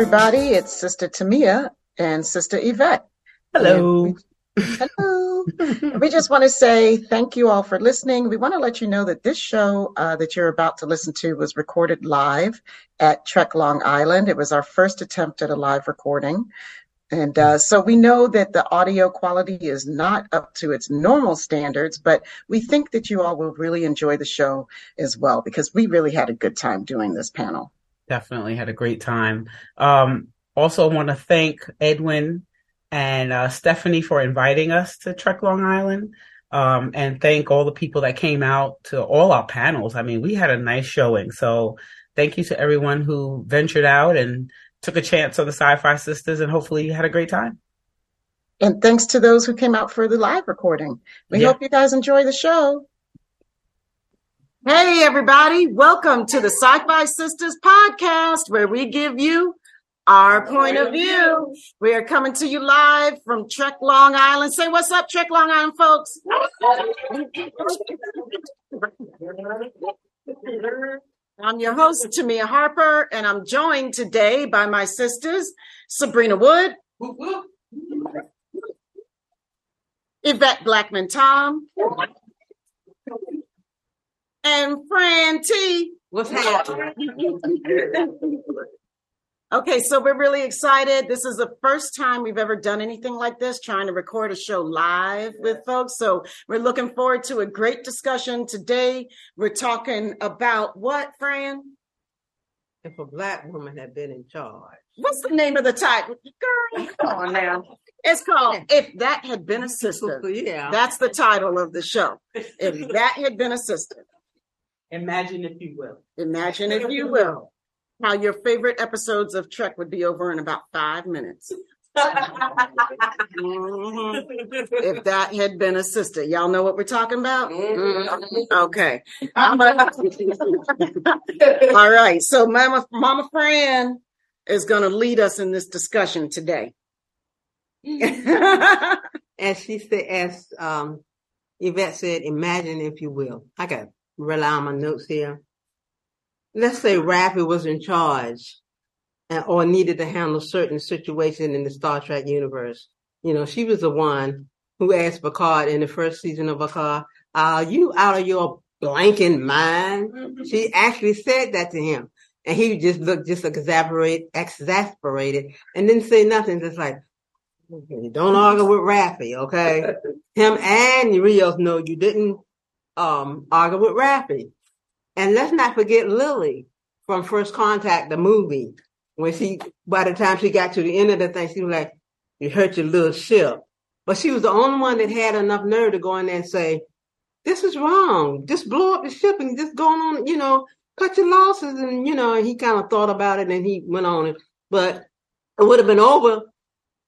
Everybody, it's Sister Tamia and Sister Yvette. Hello. Hello. we just want to say thank you all for listening. We want to let you know that this show uh, that you're about to listen to was recorded live at Trek Long Island. It was our first attempt at a live recording. And uh, so we know that the audio quality is not up to its normal standards, but we think that you all will really enjoy the show as well because we really had a good time doing this panel. Definitely had a great time. Um, also, want to thank Edwin and uh, Stephanie for inviting us to Trek Long Island. Um, and thank all the people that came out to all our panels. I mean, we had a nice showing. So thank you to everyone who ventured out and took a chance on the SyFy Sistas, and hopefully you had a great time. And thanks to those who came out for the live recording. We yeah. hope you guys enjoy the show. Hey, everybody. Welcome to the SyFy Sistas podcast, where we give you our point of view. We are coming to you live from Trek Long Island. Say what's up, Trek Long Island, folks. I'm your host, Tamia Harper, and I'm joined today by my sisters, Sabrina Wood, Yvette Blackman Tom, and Fran T. What's happening? Okay, so we're really excited. This is the first time we've ever done anything like this, trying to record a show live with folks. So we're looking forward to a great discussion today. We're talking about what, Fran? If a black woman had been in charge. What's the name of the title? Girl, come on now. It's called If That Had Been a Sister. Yeah. That's the title of the show. If That Had Been a Sister. Imagine if you will. Imagine if you will how your favorite episodes of Trek would be over in about five minutes. mm-hmm. If that had been a sister, y'all know what we're talking about? Mm-hmm. Okay. All right. So Mama Mama Fran is going to lead us in this discussion today. as she said, as um, Yvette said, imagine if you will. I got to rely on my notes here let's say Raffi was in charge and, or needed to handle certain situation in the Star Trek universe. You know, she was the one who asked Picard in the first season of Picard, are you out of your blanking mind? Mm-hmm. She actually said that to him. And he just looked just exasperated, exasperated and didn't say nothing. Just like, don't argue with Raffi, okay? him and Rios know you didn't um, argue with Raffi. And let's not forget Lily from First Contact, the movie. When she, by the time she got to the end of the thing, she was like, "You hurt your little ship," but she was the only one that had enough nerve to go in there and say, "This is wrong. Just blow up the ship and just go on, you know, cut your losses." And you know, and he kind of thought about it and he went on it. But it would have been over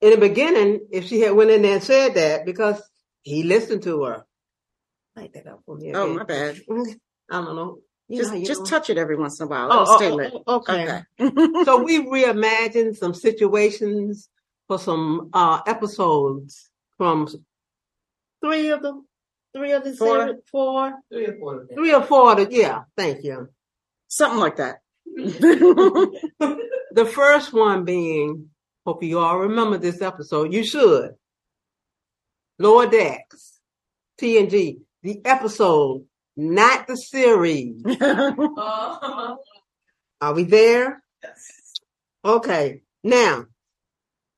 in the beginning if she had went in there and said that because he listened to her. Light that up for me. Oh, my bad. I don't know. You just know, just know. touch it every once in a while. Oh, stay oh, lit. Oh, okay. okay. so we reimagined some situations for some uh episodes from three of them, three of the four, series, four, three or four, three or four. To, yeah, thank you. Something like that. the first one being, hope you all remember this episode. You should. Lower Decks, TNG, the episode not the series. Are we there? Yes. Okay. Now,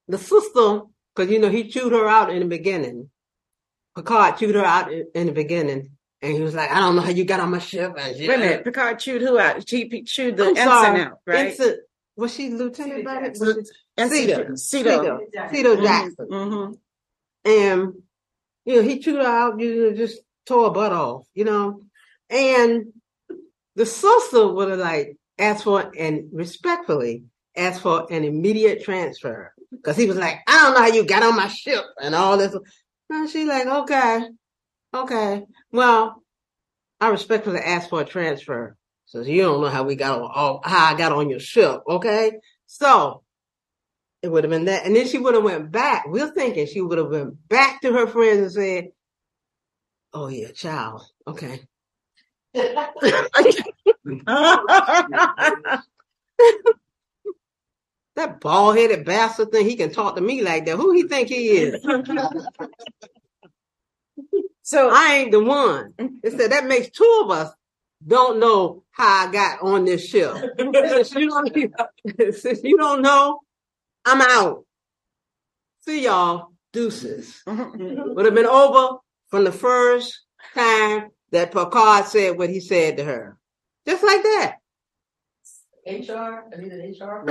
the sister, because you know he chewed her out in the beginning. Picard chewed her out in, the beginning, and he was like, "I don't know how you got on my ship." And Wait a minute, Picard chewed who out? She chewed the I'm ensign sorry. out, right? Ensign, was she Lieutenant Jackson? Sito. Sito. Sito Jackson. Mm-hmm. And you know he chewed her out. You know, just tore her butt off, you know. And the sister would have like asked for and respectfully asked for an immediate transfer. Cause he was like, I don't know how you got on my ship and all this. And she's like, okay, okay. Well, I respectfully asked for a transfer. So you don't know how we got on, all, how I got on your ship. Okay. So it would have been that. And then she would have went back. We're thinking she would have went back to her friends and said, Oh yeah, child. Okay. that bald headed bastard thing, he can talk to me like that. Who he think he is? So I ain't the one. It said that makes two of us don't know how I got on this ship. since, you don't, since you don't know, I'm out. See y'all. Deuces. Mm-hmm. Would have been over from the first time that Picard said what he said to her. Just like that. HR, I mean, needed HR.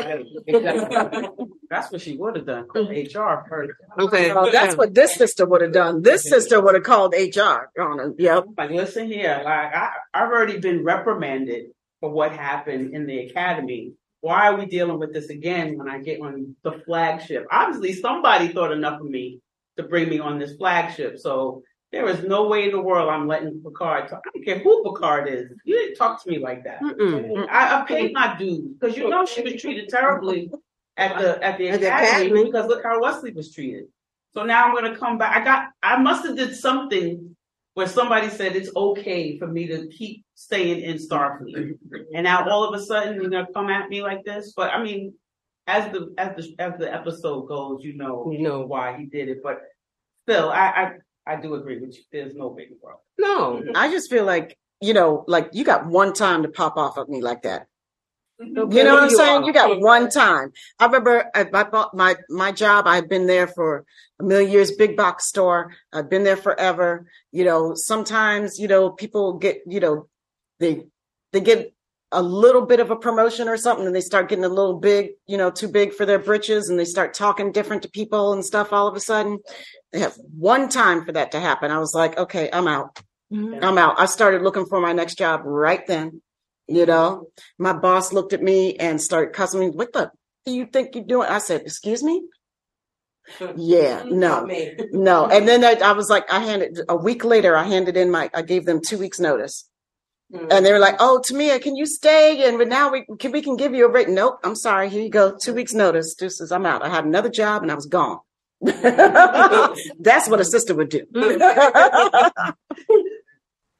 That's what she would have done. Mm-hmm. HR first. Okay. Oh, that's what this sister would have done. This sister would have called HR on her. Yep. Like, listen here, like I, I've already been reprimanded for what happened in the academy. Why are we dealing with this again when I get on the flagship? Obviously, somebody thought enough of me to bring me on this flagship. So there is no way in the world I'm letting Picard talk. I don't care who Picard is. You didn't talk to me like that. I, I paid my dues because you know she was treated terribly at the at the At the academy, because look how Wesley was treated. So now I'm gonna come back. I got I must have did something where somebody said it's okay for me to keep staying in Starfleet, and now all of a sudden you're gonna come at me like this. But I mean, as the as the as the episode goes, you know You know. why he did it. But still, I I, I do agree with you. There's no big world. No. Mm-hmm. I just feel like, you know, like you got one time to pop off at me like that. Mm-hmm. You know what I'm saying? You got one time. I remember I, I bought my my job. I've been there for a million years. Big box store. I've been there forever. You know, sometimes you know people get you know they they get a little bit of a promotion or something, and they start getting a little big, you know, too big for their britches, and they start talking different to people and stuff. All of a sudden, they have one time for that to happen. I was like, okay, I'm out. Mhm. I'm out. I started looking for my next job right then. You know, my boss looked at me and started cussing me. What the do you think you're doing? I said, excuse me? Yeah, no, no. And then I, I was like, I handed a week later, I handed in my, I gave them two weeks notice. And mm. they were like, "Oh, Tamia, can you stay?" And but now we can we can give you a break. Nope, I'm sorry. Here you go. Two weeks notice. Deuces, I'm out. I had another job and I was gone. That's what a sister would do.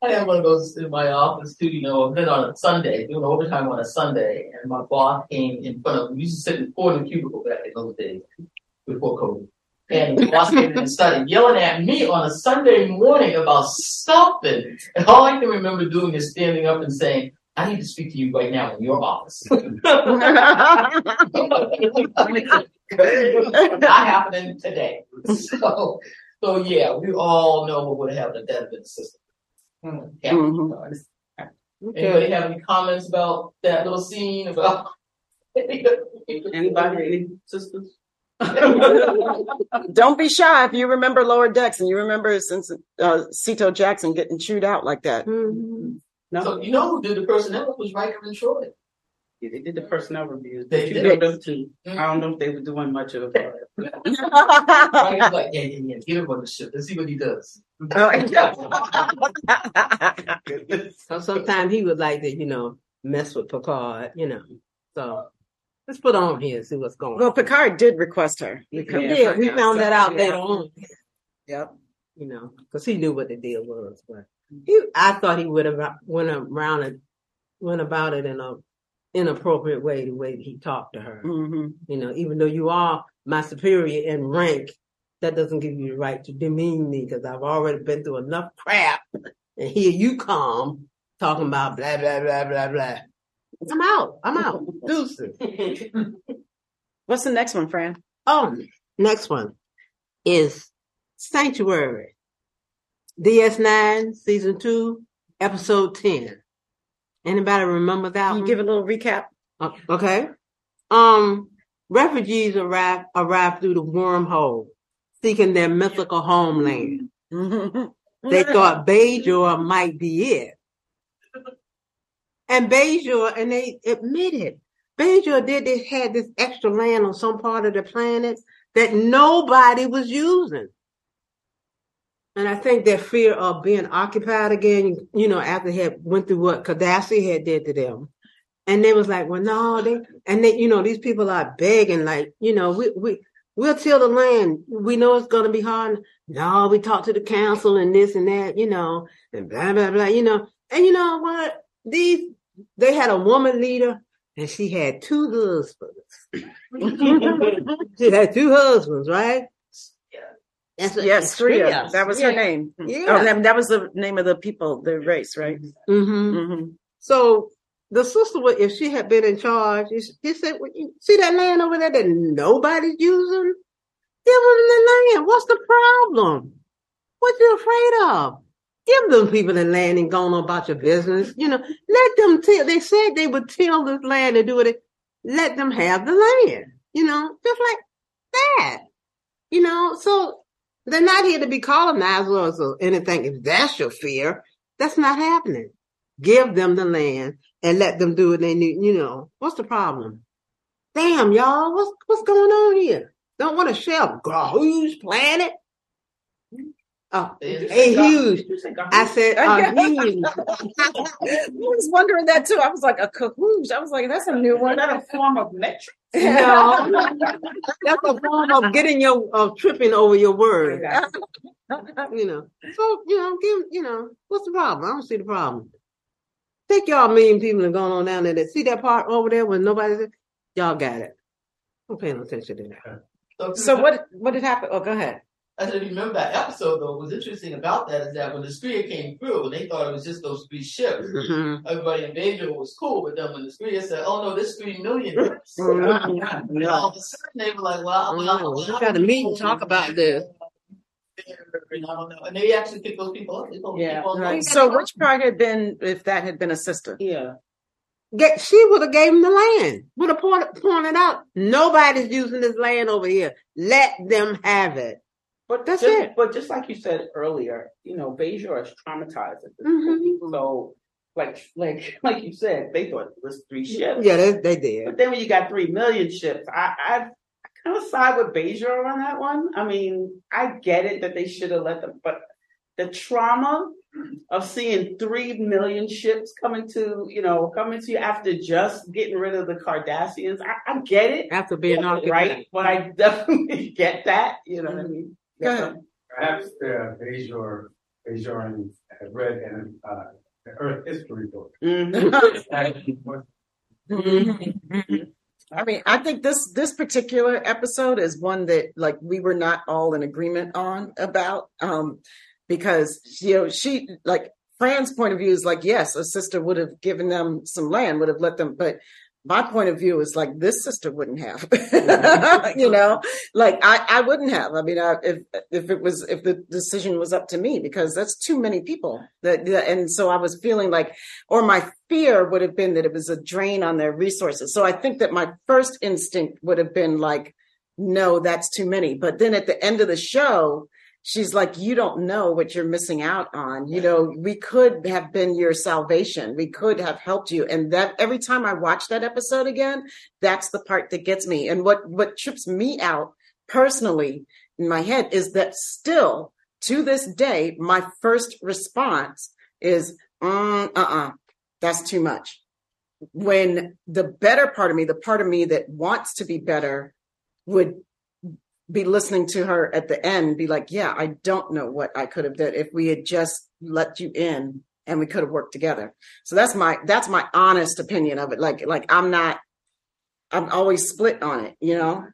I had one of those in my office too, you know, then on a Sunday, doing overtime on a Sunday, and my boss came in front of me. We used to sit in four in the cubicle back in those days before COVID. And the boss and started yelling at me on a Sunday morning about something. And all I can remember doing is standing up and saying, I need to speak to you right now in your office. Not happening today. So, so yeah, we all know what would have happened if that had been the system. Yeah. Mhm. Anybody have any comments about that little scene about? Anybody, any sisters? Don't be shy if you remember Lower Decks and you remember since uh, Sito Jackson getting chewed out like that. Mhm. No, So you know who did the personnel was Riker and Troi. Yeah, they did the personnel reviews. They you did. know them too. I don't know if they were doing much of it. Riker's like, yeah, yeah, yeah, get him on the ship. Let's see what he does. So sometimes he would like to, you know, mess with Picard, you know. So let's put on here and see what's going well, on. Picard did request her. Yeah, we found that out later on, Yep. you know, because he knew what the deal was. But he, I thought he would have went around it, went about it in a inappropriate way, the way he talked to her. hmm You know, even though you are my superior in rank, that doesn't give you the right to demean me because I've already been through enough crap. And here you come talking about blah, blah, blah, blah, blah. I'm out. I'm out. Deuces. What's the next one, Fran? Oh, next one is Sanctuary. DS9, season two, episode 10. Anybody remember that Can you one? give a little recap? Uh, Okay. Um, refugees arrive arrive through the wormhole, seeking their mythical homeland. They thought Bajor might be it, and Bajor, and they admitted Bajor did this had this extra land on some part of the planet that nobody was using. And I think their fear of being occupied again, you know, after they had went through what Cardassia had did to them. And they was like, well, no, they, and they, you know, these people are begging, like, you know, we, we, we'll till the land. We know it's going to be hard. No, we talked to the council and this and that, you know, and blah, blah, blah, you know. And you know what? These, they had a woman leader and she had two husbands. she had two husbands, right? Yeah. That's what- Yes. Skrreea. That was her name. Yeah. Oh, that, that was the name of the people, the race, right? hmm hmm So the sister, would, if she had been in charge, she said, well, you "See that land over there that nobody's using? Give them the land. What's the problem? What you afraid of? Give them people the land and go on about your business. You know, let them till. They said they would till this land and do it. Let them have the land. You know, just like that. You know, so they're not here to be colonizers or anything. If that's your fear, that's not happening. Give them the land and let them do what they need. You know, what's the problem? Damn, y'all, what's what's going on here? Don't want to share a huge planet. Oh, a huge. I said a uh, huge. I was wondering that too. I was like, a cahoosh. I was like, that's a new one. Is that a form of metric? No, that's a form of getting your of tripping over your word. You know, so you know, give you know, what's the problem? I don't see the problem. Take y'all million people and going on down there. That see that part over there when nobody's y'all got it. I'm paying attention to that. So what what did happen? Oh, go ahead. I don't remember that episode though. What's interesting about that is that when the Skrreea came through, they thought it was just those three ships. Mhm. Everybody in Bajor was cool, but then when the Skrreea said, "Oh no, this three million," Mhm. and all of a sudden they were like, "Well, well, Mhm. We well, gotta meet and talk about this. And I don't know. And they actually picked those people up. They told Yeah, people, Right. So which part had been if that had been a sister? Yeah. Get, she would have gave him the land. Would have pointed, pointed out nobody's using this land over here. Let them have it. But That's just, it. But just like you said earlier, you know, Bajor is traumatized at this Mhm. point. So, like, like, like you said, they thought it was three ships. Yeah, they, they did. But then when you got three million ships, I, I, I kind of side with Bajor on that one. I mean, I get it that they should have let them, but the trauma of seeing three million ships coming to, you know, coming to you after just getting rid of the Cardassians, I, I get it. After being occupied. right? But I definitely get that. You know what I mean? Go ahead. Perhaps the Bajor, Bajoran had read in uh, the Earth history book. Mhm. I mean, I think this this particular episode is one that like we were not all in agreement on about, um, because you know she like Fran's point of view is like yes, a sister would have given them some land, would have let them, but my point of view is like this sister wouldn't have, mm-hmm. you know, like I I wouldn't have. I mean, I, if if it was if the decision was up to me, because that's too many people that, that and so I was feeling like or my fear would have been that it was a drain on their resources. So I think that my first instinct would have been like, no, that's too many. But then at the end of the show, she's like, you don't know what you're missing out on. You know, we could have been your salvation. We could have helped you. And that every time I watch that episode again, that's the part that gets me. And what, what trips me out personally in my head is that still to this day, my first response is, mm, uh-uh, that's too much. When the better part of me, the part of me that wants to be better, would be listening to her at the end, be like, yeah, I don't know what I could have done if we had just let you in and we could have worked together. So that's my that's my honest opinion of it. Like like I'm not I'm always split on it, you know?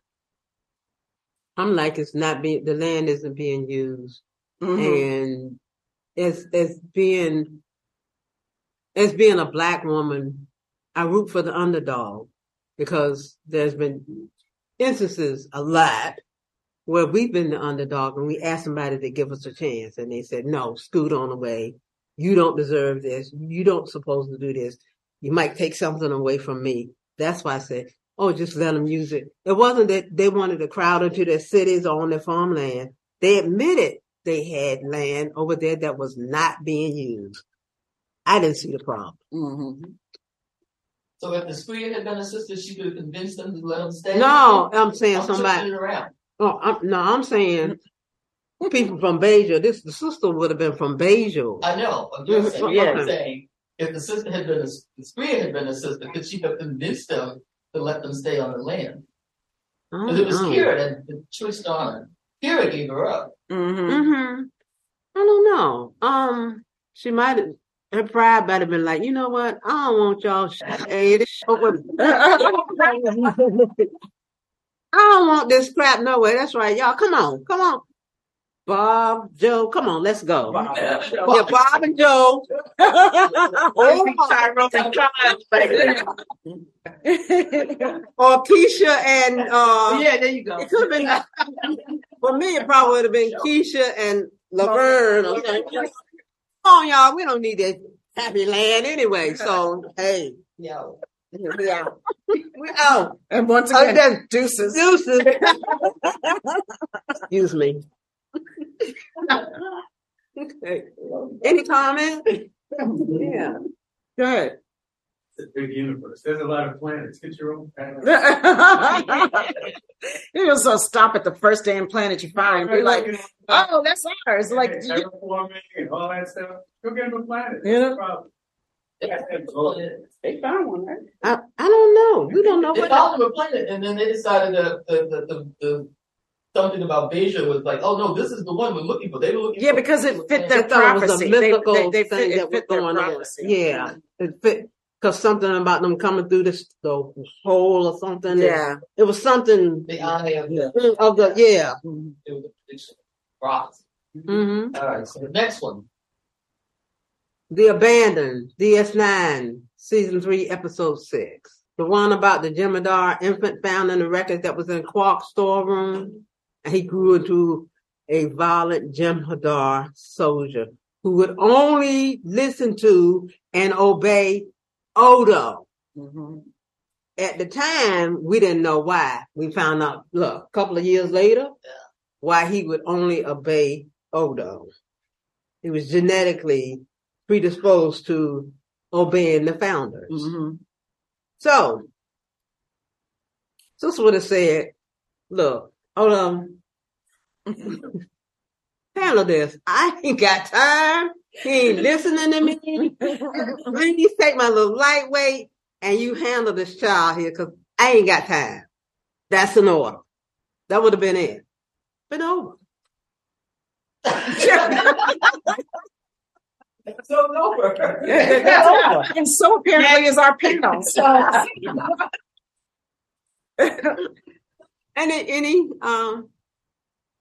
I'm like, it's not being, the land isn't being used. Mhm. And as, as being, as being a black woman, I root for the underdog because there's been instances a lot where we've been the underdog and we asked somebody to give us a chance and they said, no, scoot on away. You don't deserve this. You don't supposed to do this. You might take something away from me. That's why I said, oh, just let them use it. It wasn't that they wanted to crowd into their cities or on their farmland. They admitted they had land over there that was not being used. I didn't see the problem. Mhm. So if the Skrreea had been a sister, she could have convinced them to let them stay. No, I'm saying I'm somebody. Twisting it around. Oh, I'm, no, I'm saying people from Bajor. This the sister would have been from Bajor. I know. I'm just saying. Yeah. I'm saying if the sister had been a, the Skrreea had been a sister, could she have convinced them to let them stay on the land? Because it was Mm-hmm. Kira that that twist on her. Kira gave her up. Mhm. hmm I don't know. Um, she might have. And Pride might have been like, you know what? I don't want y'all. Sh- hey, this sh- with- I don't want this crap no way. That's right, y'all. Come on, come on. Bob, Joe, come on, let's go. Yeah, Bob and Joe. Oh, or Keisha and uh Yeah, there you go. it could have been for me it probably would have been Keisha and Laverne or something. Come on, y'all, we don't need that happy land anyway. So hey, Yo. We out. We out. and once Oh, again, then- deuces. Deuces. Excuse me. Okay. Any comment? Yeah. Good. It's a big universe. There's a lot of planets. Get your own planet. you just so stop at the first damn planet you find. Be like, oh, that's ours. Like, you- terraforming and all that stuff. Go get them a planet. Yeah. That's the problem. They found one, right? I, I don't know. We don't know They what. found them a planet, and then they decided that the the, the, the something about Bajor was like, oh no, this is the one we're looking for. They were looking yeah, for because it fit their They thought it was a prophecy. They, mythical they, they thing fit, that it was fit their going on. prophecy. Yeah, it fit because something about them coming through this the hole or something. Yeah. it was something the eye of the, of the yeah. it was a prediction. Prophecy. hmm All right, so the next one. The Abandoned, DS9, Season 3, Episode 6. The one about the Jem'Hadar infant found in the records that was in Quark's storeroom. And he grew into a violent Jem'Hadar soldier who would only listen to and obey Odo. Mhm. At the time, we didn't know why. We found out, look, a couple of years later, why he would only obey Odo. He was genetically predisposed to obeying the founders. Mhm. So, Sis would have said, look, hold on. Handle this. I ain't got time. He ain't listening to me. Please take my little lightweight and you handle this child here because I ain't got time. That's an order. That would have been it. Been over. So it's over. That's over. And so apparently is our panel. So Any any um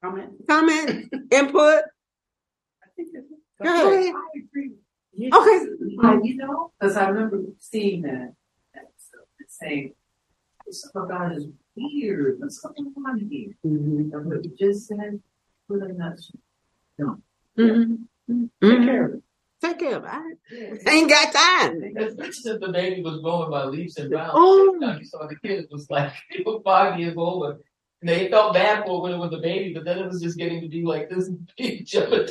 Comment? comment, input? Go ahead. You- Okay. uh, You know, because I remember seeing that, that stuff, and saying, this about is weird, what's going on here? And what you just said, put a nutshell. Mhm. Take care of it. Take care of it. I ain't got time. As much as the baby was growing by leaps and bounds, Oh. you saw the kid was like they were five years old. And they felt bad for it when it was a baby, but then it was just getting to be like this big Jemima.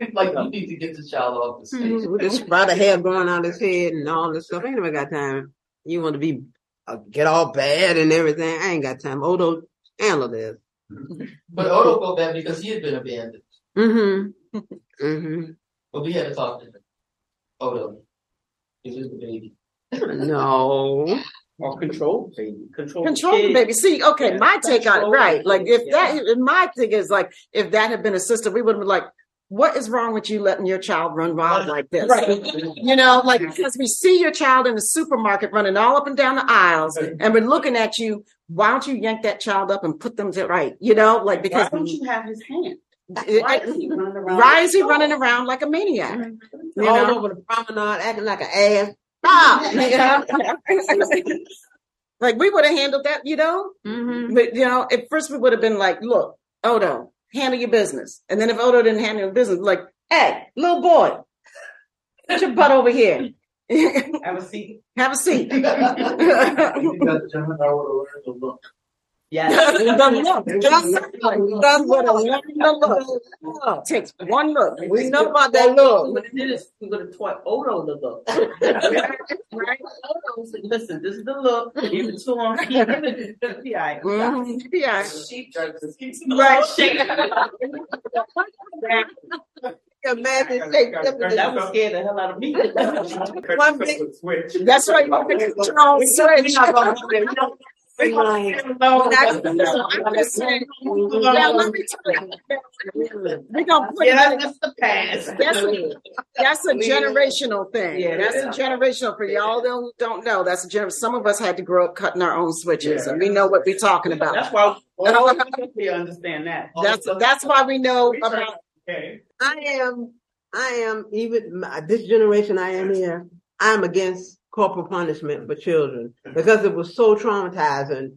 like you need to get this child off the stage. With this spot of hair growing out his head and all this stuff. I ain't never got time. You want to be uh, get all bad and everything. I ain't got time. Odo, handle this. But Odo felt bad because he had been abandoned. Mm-hmm. Mm-hmm. But we had to talk to him. Odo. This is the baby. No. Or control, baby. Control, control the kid. baby. See, okay, Yeah. my take on it, Control right? the Like kid, if that, my thing is like if that had been a sister, we would have been like, what is wrong with you letting your child run wild like this? You know, like because we see your child in the supermarket running all up and down the aisles, and we're looking at you. Why don't you yank that child up and put them to right? You know, like Why because don't you have his hand? It- Why is he running around? why is he running around like a maniac? You all know? over the promenade acting like an ass. Stop. Know? like we would have handled that, you know. mm-hmm. But you know, at first we would have been like, "Look, Odo, handle your business." And then if Odo didn't handle your business, like, "Hey, little boy, get your butt over here. Have a seat. Have a seat." that Gemini would have learned to look. Yes. That's what a wonderful look. Takes one look. We know about that look. What it is, we would have taught Odo the look. right? Odo said, listen, this is the look. Give it to him. Yeah. Mhm. Yeah. Sheep judges. Right. Imagine take them That would scare the hell out of me. One big- Switch. That's why you want to control switch. Like, I'm just saying, mm-hmm. yeah, let me tell you. We're gonna put Yeah, it, that's the past. that's a, that's a generational thing. Yeah, That's a generational for y'all don't don't know. That's a gener- some of us had to grow up cutting our own switches and we know what we're talking about. That's why all we understand that. That's that's why we know about Okay. I am, I am even my, this generation. I am here. I'm against corporal punishment for children because it was so traumatizing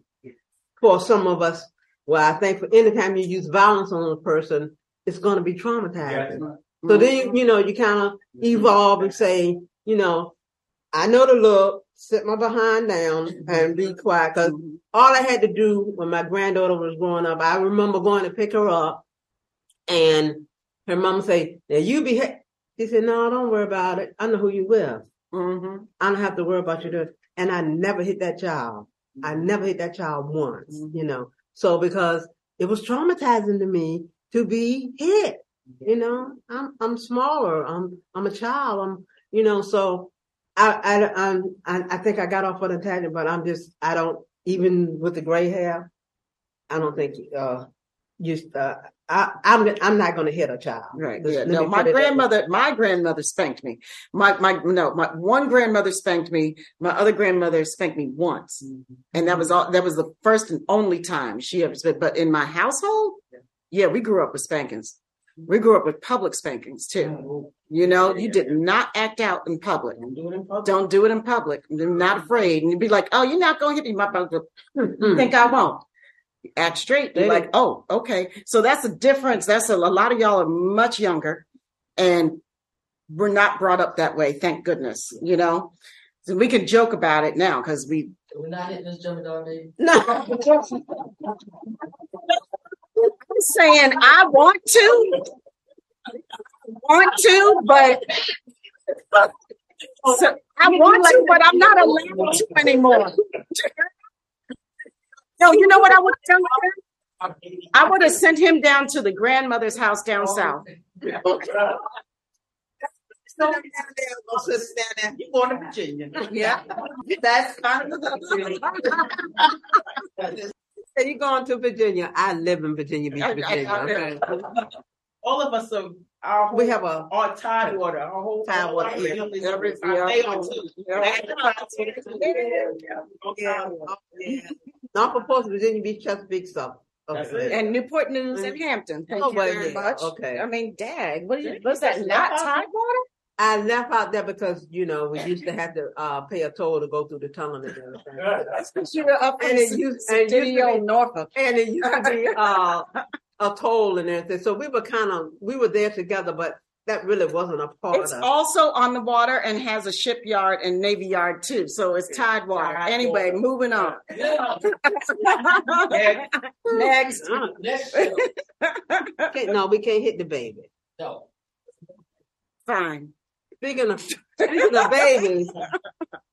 for some of us. Well, I think for any time you use violence on a person, it's going to be traumatizing. So then, you know, you kind of evolve and say, you know, I know the look, sit my behind down and be quiet. Cause all I had to do when my granddaughter was growing up, I remember going to pick her up and her mom say, now you be, she said, no, don't worry about it. I know who you with. Mhm. I don't have to worry about you doing. And I never hit that child. I never hit that child once, you know. So because it was traumatizing to me to be hit, you know. I'm I'm smaller. I'm I'm a child. I'm you know. So I I I'm, I I think I got off on a tangent, but I'm just I don't even with the gray hair. I don't think uh you uh I I'm I'm not going to hit a child. Right. Yeah. No, my put it that way. grandmother, my grandmother spanked me. My my no, my one grandmother spanked me. My other grandmother spanked me once. And that was all that was the first and only time she ever spanked. But in my household, yeah, we grew up with spankings. We grew up with public spankings too. You know, you did not act out in public. Don't do it in public. Don't do it in public. You're not afraid. And you'd be like, oh, you're not going to hit me. My brother, you Mm. think I won't? Act straight. Be They- like, oh, okay. So that's a difference. That's a, a lot of y'all are much younger and we're not brought up that way. Thank goodness, you know? So we can joke about it now because we, We're not hitting this Jem'Hadar baby. No. I'm saying I want to, want to, but so I want to, but I'm not allowed to anymore. No, you know what I would have done? I would have sent him down to the grandmother's house down south. You going to Virginia? Yeah. That's kind of the. Are you going to Virginia? I live in Virginia Beach, I- I- Virginia. Okay? All of us are whole, We have a our Tidewater, our whole Tidewater, our yeah. families Every- are yeah. favorite too. Yeah. yeah, oh, yeah. Not for Port Virginia Beach, Chesapeake stuff. That's Okay. it. And Newport News and Hampton. Thank Oh, you well, very yeah, much. okay. I mean, Dag, what is was that that's not not- Tidewater? I left out there because you know we used to have to uh, pay a toll to go through the tunnel and everything. That's because you were up in And it used- and it used to Studio be- Norfolk. and it used to be uh, a toll and everything. So we were kind of we were there together, but that really wasn't a part It's of. also on the water and has a shipyard and navy yard too. So it's Tidewater. Tidewater. Anyway, moving on. Yeah. Next. Next. Next show. no, we can't hit the baby. No. Fine. Speaking of speaking of babies,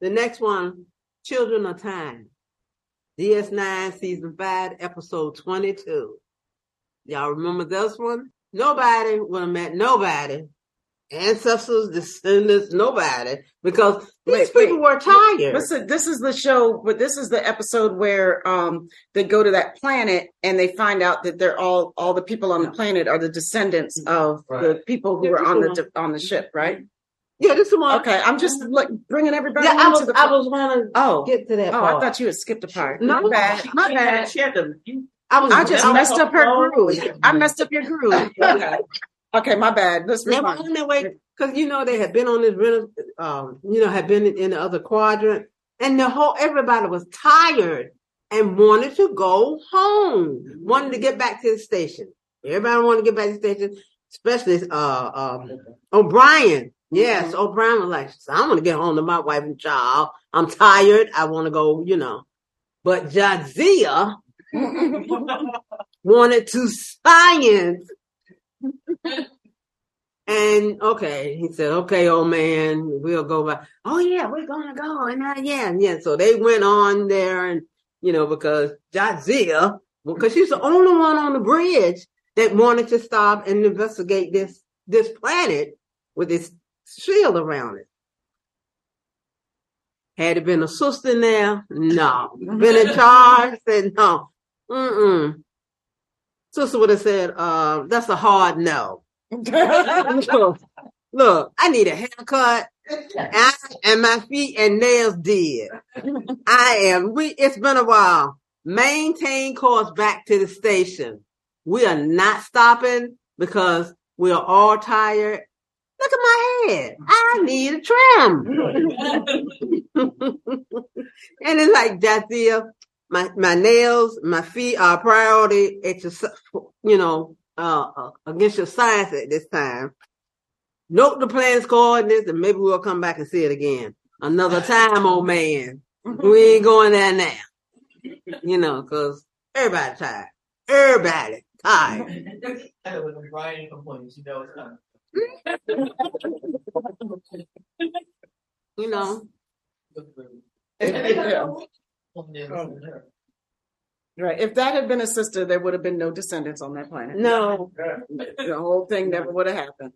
the next one, Children of Time. DS9 season five, episode twenty-two. Y'all remember this one? Nobody would have met nobody, ancestors, descendants, nobody, because these Wait, people were tired. Listen, this is the show, but this is the episode where um they go to that planet and they find out that they're all all the people on the planet are the descendants of the people who Yeah, were on the on the ship, right? Yeah, this is one. Okay, I'm just like bringing everybody Yeah, I was the. I was gonna oh, get to that oh, part. I thought you had skipped a part. No. my bad. My bad. She had to. you- I was I just I messed up her on- groove. I messed up your groove. Okay, okay my bad. Let's They on their way because you know they had been on this, rena- um, you know, had been in the other quadrant, and the whole everybody was tired and wanted to go home, wanted to get back to the station. Everybody wanted to get back to the station, especially uh, um, O'Brien. Yes, O'Brien was like, I want to get home to my wife and child. I'm tired. I want to go, you know. But Jadzia wanted to science. And okay, he said, okay, old man, we'll go by. Oh yeah, we're gonna go. And uh, yeah, and yeah. So they went on there and, you know, because Jadzia, because she's the only one on the bridge that wanted to stop and investigate this, this planet with this shield around it. Had it been a sister there, no. Been in charge, said no. Mm-mm. Sister would have said, uh, that's a hard no. look, look, I need a haircut. And, I- and my feet and nails did. I am. We. It's been a while. Maintain course back to the station. We are not stopping because we are all tired. Look at my head. I need a trim. and it's like Jathia, my my nails, my feet are priority. It's just, you know, uh, uh, against your science at this time. Note the plan's coordinates, and maybe we'll come back and see it again another time, old man. We ain't going there now, you know, because everybody tired. Everybody tired. You know. You know, Right. If that had been a sister, there would have been no descendants on that planet. no, The whole thing never would have happened.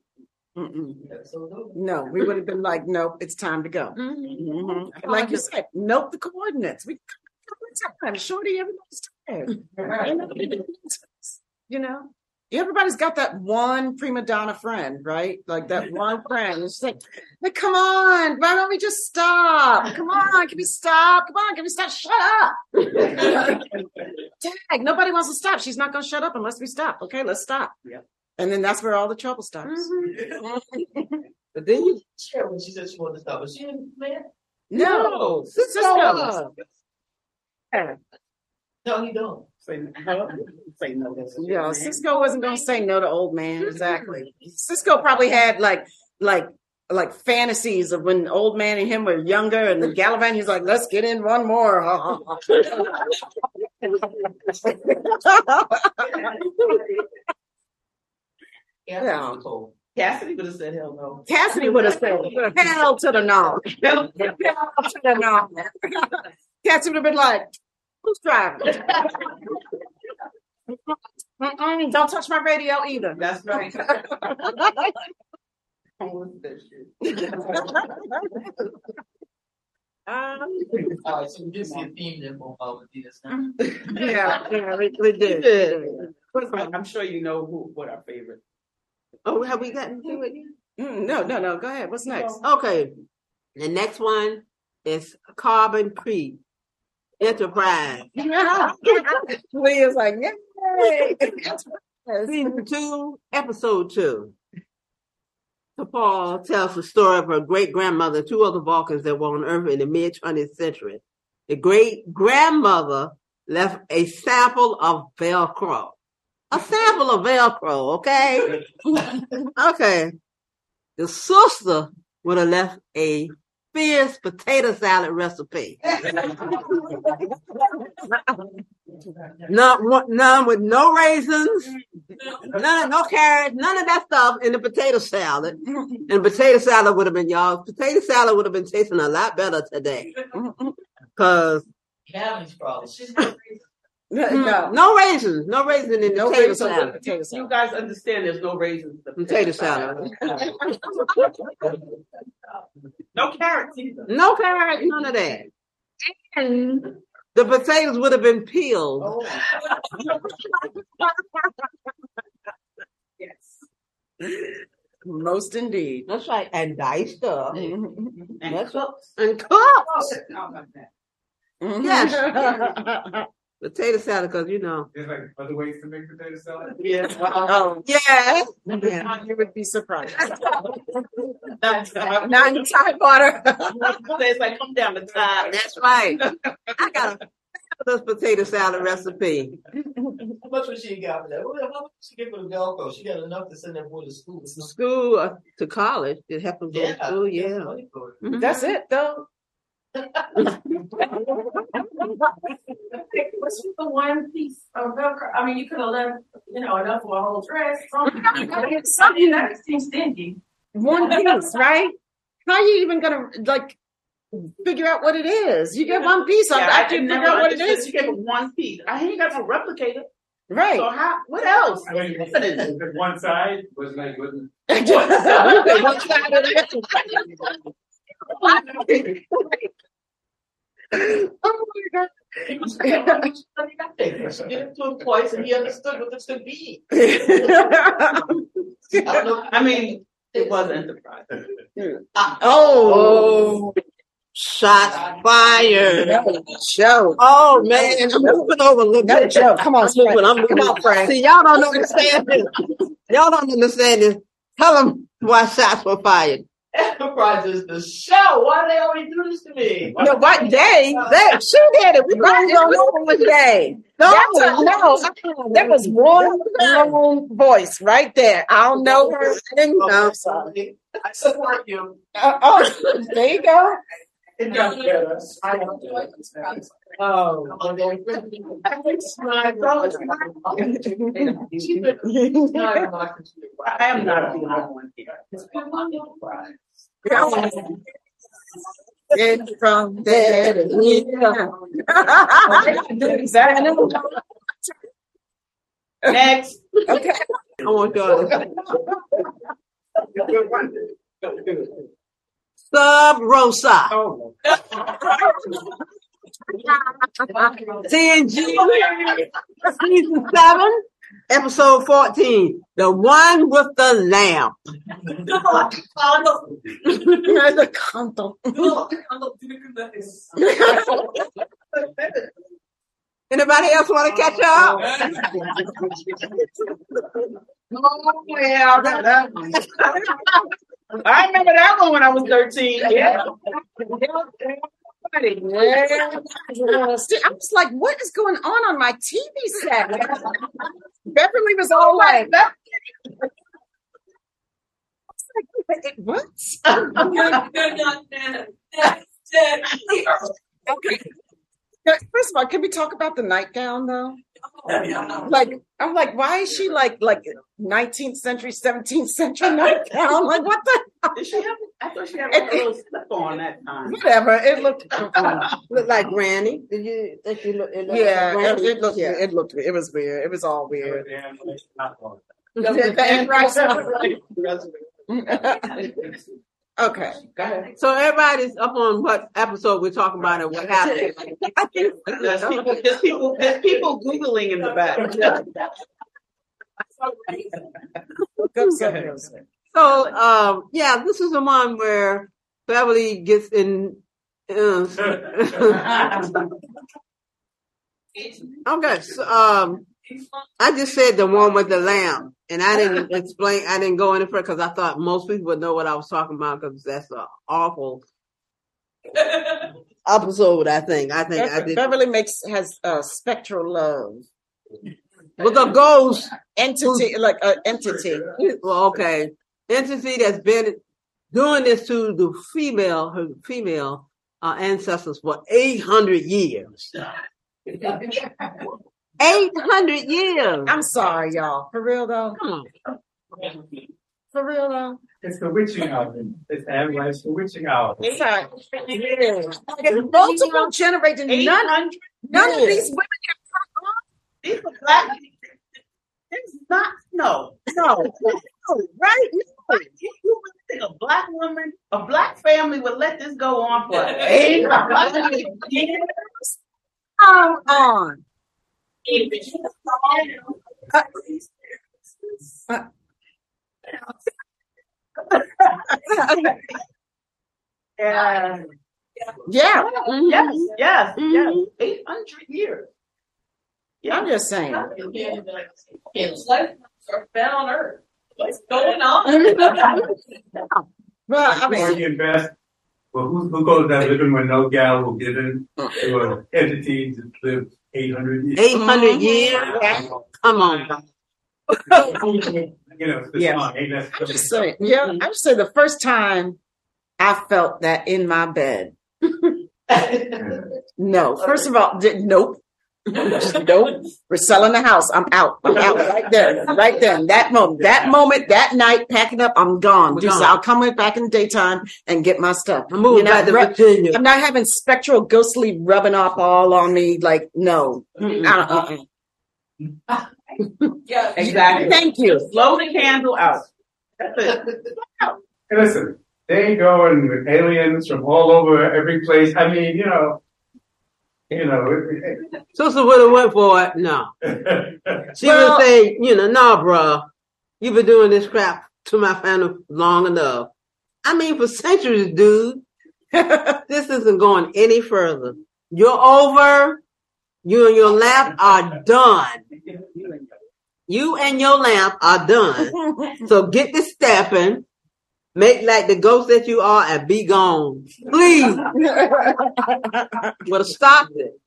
Mm-mm. No, we would have been like, nope, it's time to go. Mhm. Like you said, nope, the coordinates. We time, shorty, everybody's tired. Ain't nobody doing this. You know, everybody's got that one prima donna friend, right? Like that one friend. It's like, like, come on, why don't we just stop? Come on, can we stop? Come on, can we stop? Shut up. Tag, nobody wants to stop. She's not going to shut up unless we stop. Okay, let's stop. Yeah. And then that's where all the trouble starts. But then you share when she said she wanted to stop. Was she in man? No, no. Sisko. No, he don't. Say, no. Say no. that's- Yeah, Sisko wasn't gonna say no to old man. Exactly. Sisko probably had like like like fantasies of when old man and him were younger and the Gallivant, he's like, let's get in one more. Yeah. Yeah. I told. Kasidy would have said hell no. Kasidy would have said, hell to the no. Hell to the no. Kasidy would have been like, who's driving? Mm-mm, don't touch my radio either. That's right. Um, All right, so we did see a theme then for with this. huh? yeah, yeah, we, we did. I'm sure you know who what our favorite. Oh, have we gotten to it yet? Mm, no, no, no. Go ahead. What's next? Okay. The next one is Carbon Creek Enterprise. Leah's like, yay! Season two, episode two. T'Pol tells the story of her great grandmother, and two other Vulcans that were on Earth in the mid 20th century. The great grandmother left a sample of Velcro. A sample of Velcro, okay? okay. The sister would have left a fierce potato salad recipe. None, none with no raisins, none, no carrots, none of that stuff in the potato salad. And potato salad would have been y'all. Potato salad would have been tasting a lot better today. Cause Cavity's problem. She's no, no raisins, no raisins in the no potato raisins salad. potato You guys understand there's no raisins. in the Potato salad. No carrots either. No carrots, none of that. And the potatoes would have been peeled. Yes. Most indeed. That's right. And diced up. Mhm. And That's cooks. And cooked. How about? Yes. Potato salad, cause you know. There's like other ways to make potato salad. Yeah. oh, Yeah. yeah. you would be surprised. Not in Tidewater. It's like come down the tide. That's right. I got a fabulous potato salad recipe. How much was she got for that? What- How much she get for the Velcro? She got enough to send that boy to school. School uh, to college. It happened to go to school, yeah. money for it. Mhm. That's it, though. Was it the one piece of Velcro? I mean, you could have left, you know, enough for a whole dress. Oh, something, something that seems stingy. One piece, right? How are you even gonna like figure out what it is? You get one piece. Yeah, I, I didn't figure out what it is. You get one piece. I ain't got to replicate it. Right. So how? What else? I mean, What is it? one side was like, wasn't. One side of it. Oh my God. She did it to him twice and he understood what this could be. I know. I mean, it was enterprise. oh, Shots fired. Show. Oh man, I'm moving over a little No, bit. Joe, come on, I'm moving. I'm moving. Come on, Frank. See, y'all don't understand this. Y'all don't understand this. Tell them why shots were fired. Enterprise is the show. Why do they always do this to me? No, what day? They, she did it. We don't know what was day. No, That was, no, there was one lone voice right there. I don't know her. I didn't know. sorry. I support you. Uh, oh, there you go. It got better. I don't do it. Oh. I'm going to- It's my brother. Keep it- it's not in my computer. I the only one here. It's been my enterprise. And from there. Yeah. Exactly. Next. Okay. I want y'all to Sub Rosa. Oh. TNG season seven, episode fourteen. The one with the lamp. The. Anybody else want to catch up? Oh, yeah, I remember that one. I remember that one when I was 13. Yeah. Yeah. See, I was like, what is going on on my TV set? Beverly was all oh like, I was like, "Wait, what? Okay. First of all, can we talk about the nightgown though? Like, I'm like, why is she like like 19th century, 17th century nightgown? Like, what the? Did she have, I thought she had a little slip on that time. Whatever. It looked. Look like Granny. Did you think you look? It looked Yeah, like it, Granny? it looked. Yeah. It looked. It was weird. It was all weird. Okay, go ahead. So everybody's up on what episode we're talking about and what happened. There's people, there's people, there's people Googling in the back. So um, yeah, this is the one where Beverly gets in. Uh, okay, so, um, I just said the one with the lamb, and I didn't explain. I didn't go any further because I thought most people would know what I was talking about because that's an awful episode. I think. I think I did. Beverly makes has uh, spectral love With a ghost entity, like an entity. well, okay, entity that's been doing this to the female, her female uh, ancestors for eight hundred years. Eight hundred years. I'm sorry, y'all. For real though. Come on. For real though. It's the witching hour. It's everybody's the witching hour. It's like it's multiple generations. None, none of these women have These are black. It's not, no. have no, right? No. You, you would think a black woman, a black family would let this go on for 800 years? Come on. Yeah. Yeah. Mm-hmm. Yes. Yes. Mm-hmm. Yes. Eight hundred years. Yeah. I'm just saying. Yeah. It's like on earth. What's going on? well, I mean, you invest. Well, who, who goes down living when no gal will get in uh-uh. to an entity that lives 800 years. 800 years? Come on. Yeah. You know, this song, hey, that's. I just say, yeah, I say the first time I felt that in my bed. No, first of all, nope. Just nope. We're selling the house. I'm out. I'm out right there, right then. That moment, that moment, that night, packing up. I'm gone. We're Just gone. I'll come back in the daytime and get my stuff. I'm moving You know, back to right- Virginia. I'm not having spectral, ghostly rubbing off all on me. Like no. Mm-mm. Uh-uh. Yeah. Exactly. Thank you. Blow the candle out. That's it. Hey, listen, they going with aliens from all over every place. I mean, you know, You know, it- Sister would have went for it. No. She Well- would say, you know, nah, bruh, you've been doing this crap to my family long enough. I mean, for centuries, dude. this isn't going any further. You're over. You and your lamp are done. You and your lamp are done. So get to stepping. Make like the ghost that you are and be gone. Please. Would have stopped it.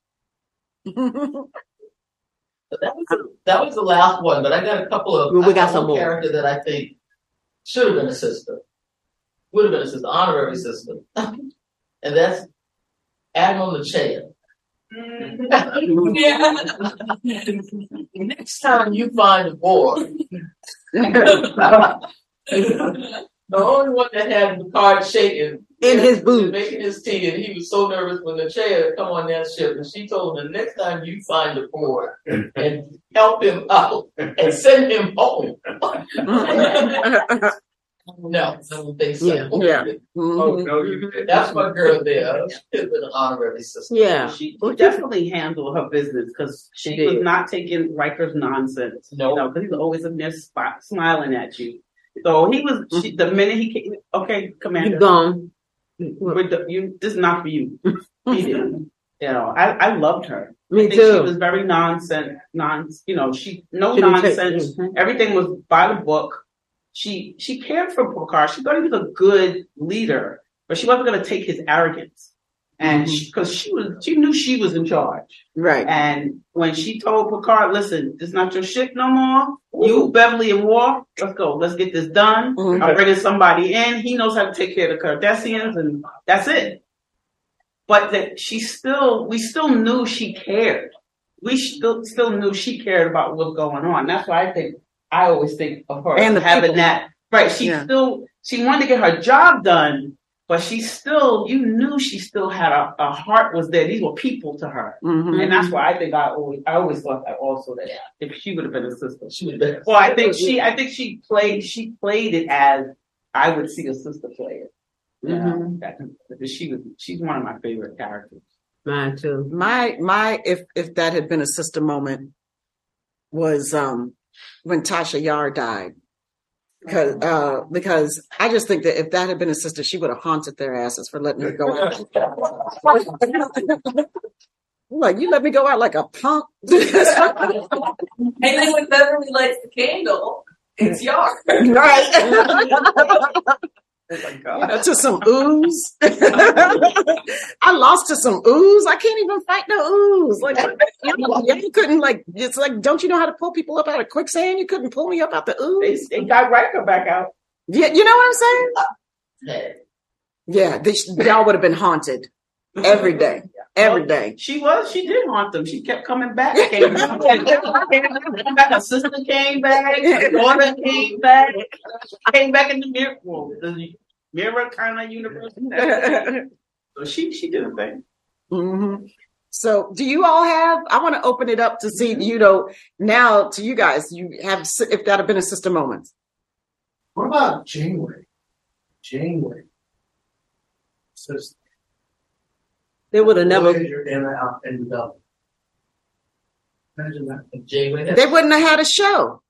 But that was the, that was the last one, but I got a couple of. Well, we got some one more. Character that I think should have been a sister, would have been a sister, honorary sister, and that's Admiral Nechayev. Mm. Next time you find a boy, the only one that had the card shaking In his boots. making his tea, and he was so nervous when the chair come on that ship, and she told him the next time you find a boy and help him out and send him home. no, I don't think so. Yeah, yeah. Oh, no, you mm-hmm. did. Mm-hmm. That's my girl there. She could have been an honorary sister. Yeah. She, she definitely handled her business because she She was not taking Riker's nonsense. No. You know, because he's always in there smiling at you. So he was, she, the minute he came, okay, Commander, You gone. do- you, this is not for you. You know, I, I loved her. I Me think She was very nonsense, non, you know, she, no She take- nonsense. Everything was by the book. She, she cared for Picard. She thought he was a good leader, but she wasn't going to take his arrogance. And Mm-hmm. she, she was, she knew she was in charge. Right. And when she told Picard, listen, it's not your shit no more. You, Beverly, and Worf, let's go. Let's get this done. Mhm. I'm bringing somebody in. He knows how to take care of the Cardassians, and that's it. But that she still, we still knew she cared. We still, still knew she cared about what's going on. That's why I think, I always think of her And having people. that. Right. She Yeah. still, she wanted to get her job done, but she still, you knew she still had a, a heart was there. These were people to her. Mhm. And that's why I think I always, I always thought that also that if she would have been a sister, She would have been. well, I think she, I think she played, she played it as I would see a sister play it. You know, that, that she was, she's one of my favorite characters. Mine too. My my if if that had been a sister moment was um when Tasha Yar died. Because uh because I just think that if that had been a sister, she would have haunted their asses for letting her go out. like you let me go out like a punk. And then when Beverly lights the candle, it's yours. right. Oh you know, to some ooze. I lost to some ooze. I can't even fight the ooze. Like you, know, you couldn't like it's like don't you know how to pull people up out of quicksand? You couldn't pull me up out the They, ooze. they got Riker back out. Yeah, you know what I'm saying? Yeah, they, y'all would have been haunted every day, every day. She was, she did haunt them. She kept coming back. Came back. Came. Her sister came back. Her daughter came back. Came back in the mirror, well, the mirror kind of universe. So she, she did a thing. hmm So, do you all have? I want to open it up to see. You know, now to you guys, you have if that had been a sister moment. What about Janeway? Janeway. Sister. They would have never. Voyager in and out and. Imagine that. if Janeway had- They wouldn't have had a show.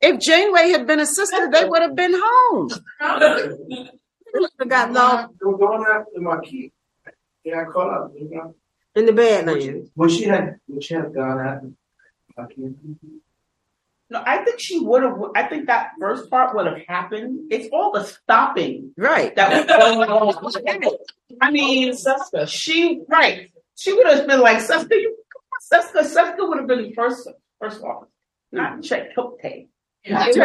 If Janeway had been a sister, they would have been home. Got lost They were going after the Maquis. Yeah, I caught up. You know? in the Badlands. When she had, when she had gone after the Maquis. No, I think she would have. I think that first part would have happened. It's all the stopping Right. that was going on. I mean, Seska, she right. She would have been like Seska. You, come Seska. Seska would have been the first first officer, not Chakotay. Because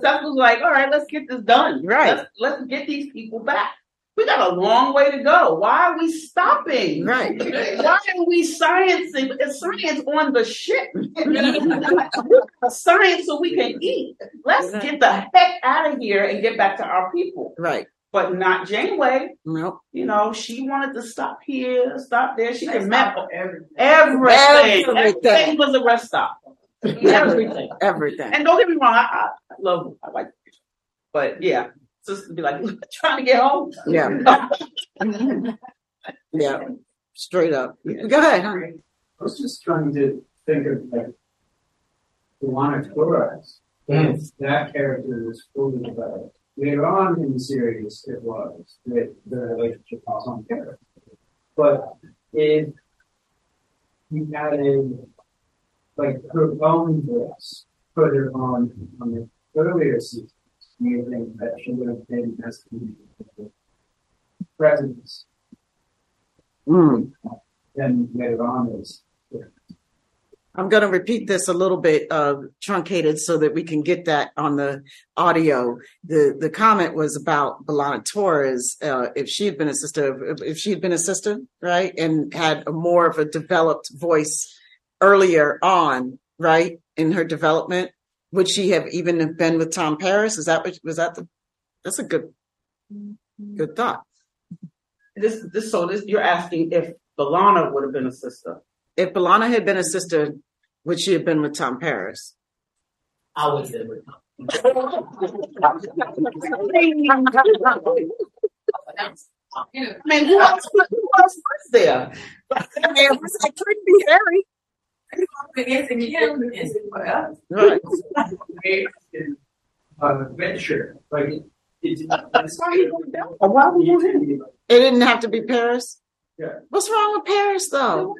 Seska was like, all right, let's get this done. Right. Let's, let's get these people back. We got a long way to go. Why are we stopping? Right. Why are we sciencing? It's science on the ship. science so we can eat. Let's get the heck out of here and get back to our people. Right. But not Janeway. Nope. You know, she wanted to stop here, stop there. She can map everything. everything. Everything. Everything was a rest stop. Everything. Everything. And don't get me wrong, I, I love, I like, but yeah, sister be like, trying to get home. Yeah. Yeah, straight up. Go ahead. honey. I was just trying to think of like B'Elanna Torres. Mm. If that character was fully developed. Later on in the series, it was that the relationship was on character. But if you added like her own voice, put her on on the earlier seasons, do you think that she would have been as presence Mm. than later on is? I'm going to repeat this a little bit uh, truncated so that we can get that on the audio. The the comment was about B'Elanna Torres. Uh, if she had been a sister, if, if she had been a sister, right, and had a more of a developed voice earlier on, right, in her development, would she have even been with Tom Paris? Is that what was that the? That's a good mm-hmm. good thought. This, this, so this, you're asking if B'Elanna would have been a sister. If B'Elanna had been a sister, would she have been with Tom Paris? I would say with I mean, who else, who else was there? I mean, it was- it could be Harry. Venture. Like it, it's, That's why would you? It didn't have to be Paris. Yeah. What's wrong with Paris though?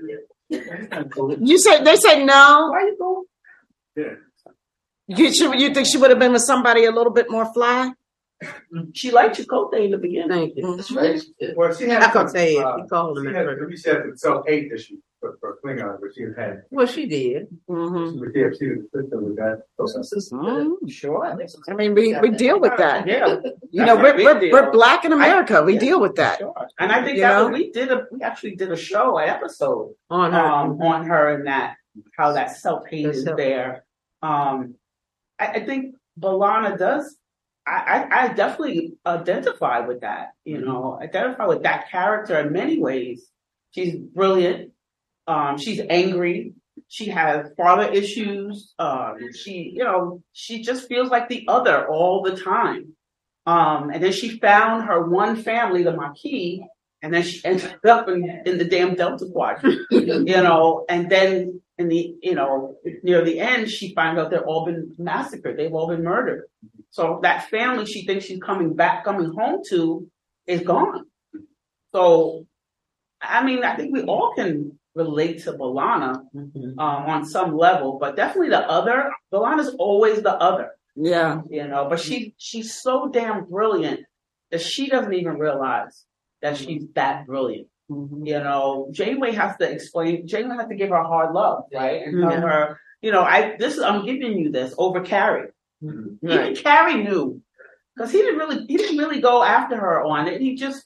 You say they say no. Why you go? Yeah. You you think she would have been with somebody a little bit more fly? She liked Chakotay in the beginning. Thank you. That's right. Well, she had. I can say it. uh, He called him She had, first. we said some self-hate that she, for, for Klingon, but she had, Well, she did. hmm she was, yeah, she was system with that. Mm-hmm. Sure. I mean, we, we deal with that. Yeah. You know, we're we're, we're black in America. We Yeah. deal with that. Sure. And I think You that know? we did a we actually did a show, an episode On her. um on her and that how that self hate That's is self- there. Um I, I think B'Elanna does I, I, definitely identify with that, you know, identify with that character in many ways. She's brilliant. Um, she's angry. She has father issues. Um, she, you know, she just feels like the other all the time. Um, and then she found her one family, the Maquis, and then she ended up in, in the damn Delta Quadrant, you know, and then in the, you know, near the end, she finds out they've all been massacred. They've all been murdered. So that family she thinks she's coming back, coming home to is gone. So, I mean, I think we all can relate to B'Elanna Mhm. um, on some level, but definitely the other. B'Elanna's always the other, Yeah. you know. But she she's so damn brilliant that she doesn't even realize that she's that brilliant. Mhm. You know, Janeway has to explain. Janeway has to give her hard love, right, and tell her, you know, I this is I'm giving you this over Carey. Even Right. Carey knew because he didn't really he didn't really go after her on it. He just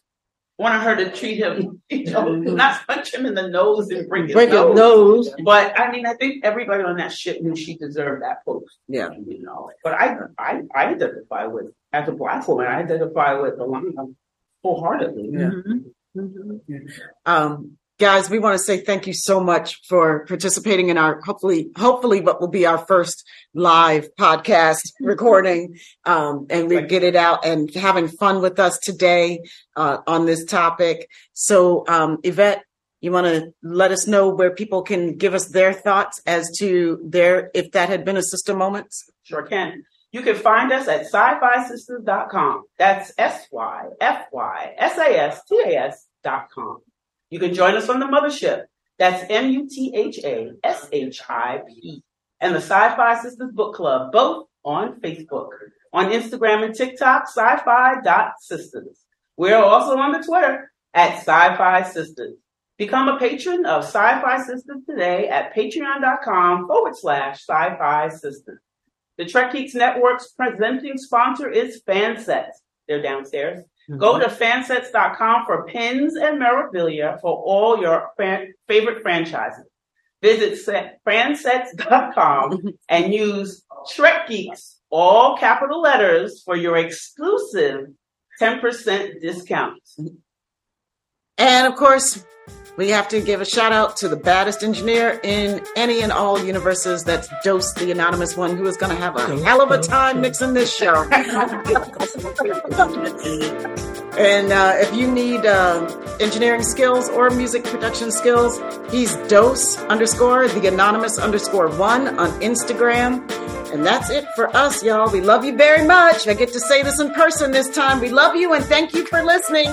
wanted her to treat him, you know, not punch him in the nose and break his Break nose. your nose. But I mean, I think everybody on that ship knew she deserved that post. Yeah. You know, but I, I, I identify with as a black woman. I identify with B'Elanna wholeheartedly. Yeah. Mhm. Um, guys, we want to say thank you so much for participating in our hopefully, hopefully, what will be our first live podcast recording. Um, and we get it out and having fun with us today uh, on this topic. So, um, Yvette, you want to let us know where people can give us their thoughts as to their if that had been a sister moments. Sure can. You can find us at syfysistas.com. That's S-Y-F-Y-S-A-S-T-A-S dot com. You can join us on the mothership. That's M-U-T-H-A-S-H-I-P. And the SyFy Sistas Book Club, both on Facebook. On Instagram and TikTok, syfy.sistas. We're also on the Twitter at SyFy Sistas. Become a patron of SyFy Sistas today at patreon.com forward slash syfysistas. The Trek Geeks Network's presenting sponsor is Fansets. They're downstairs. Go to mm-hmm. fansets.com for pins and memorabilia for all your fan- favorite franchises. Visit se- fansets.com mm-hmm. and use Trek Geeks, all capital letters, for your exclusive 10% discounts. Mm-hmm. And of course, we have to give a shout out to the baddest engineer in any and all universes. That's DoS, the anonymous one, who is going to have a hell of a time mixing this show. and uh, if you need uh, engineering skills or music production skills, he's DoS underscore the anonymous underscore one on Instagram. And that's it for us, y'all. We love you very much. I get to say this in person this time. We love you and thank you for listening.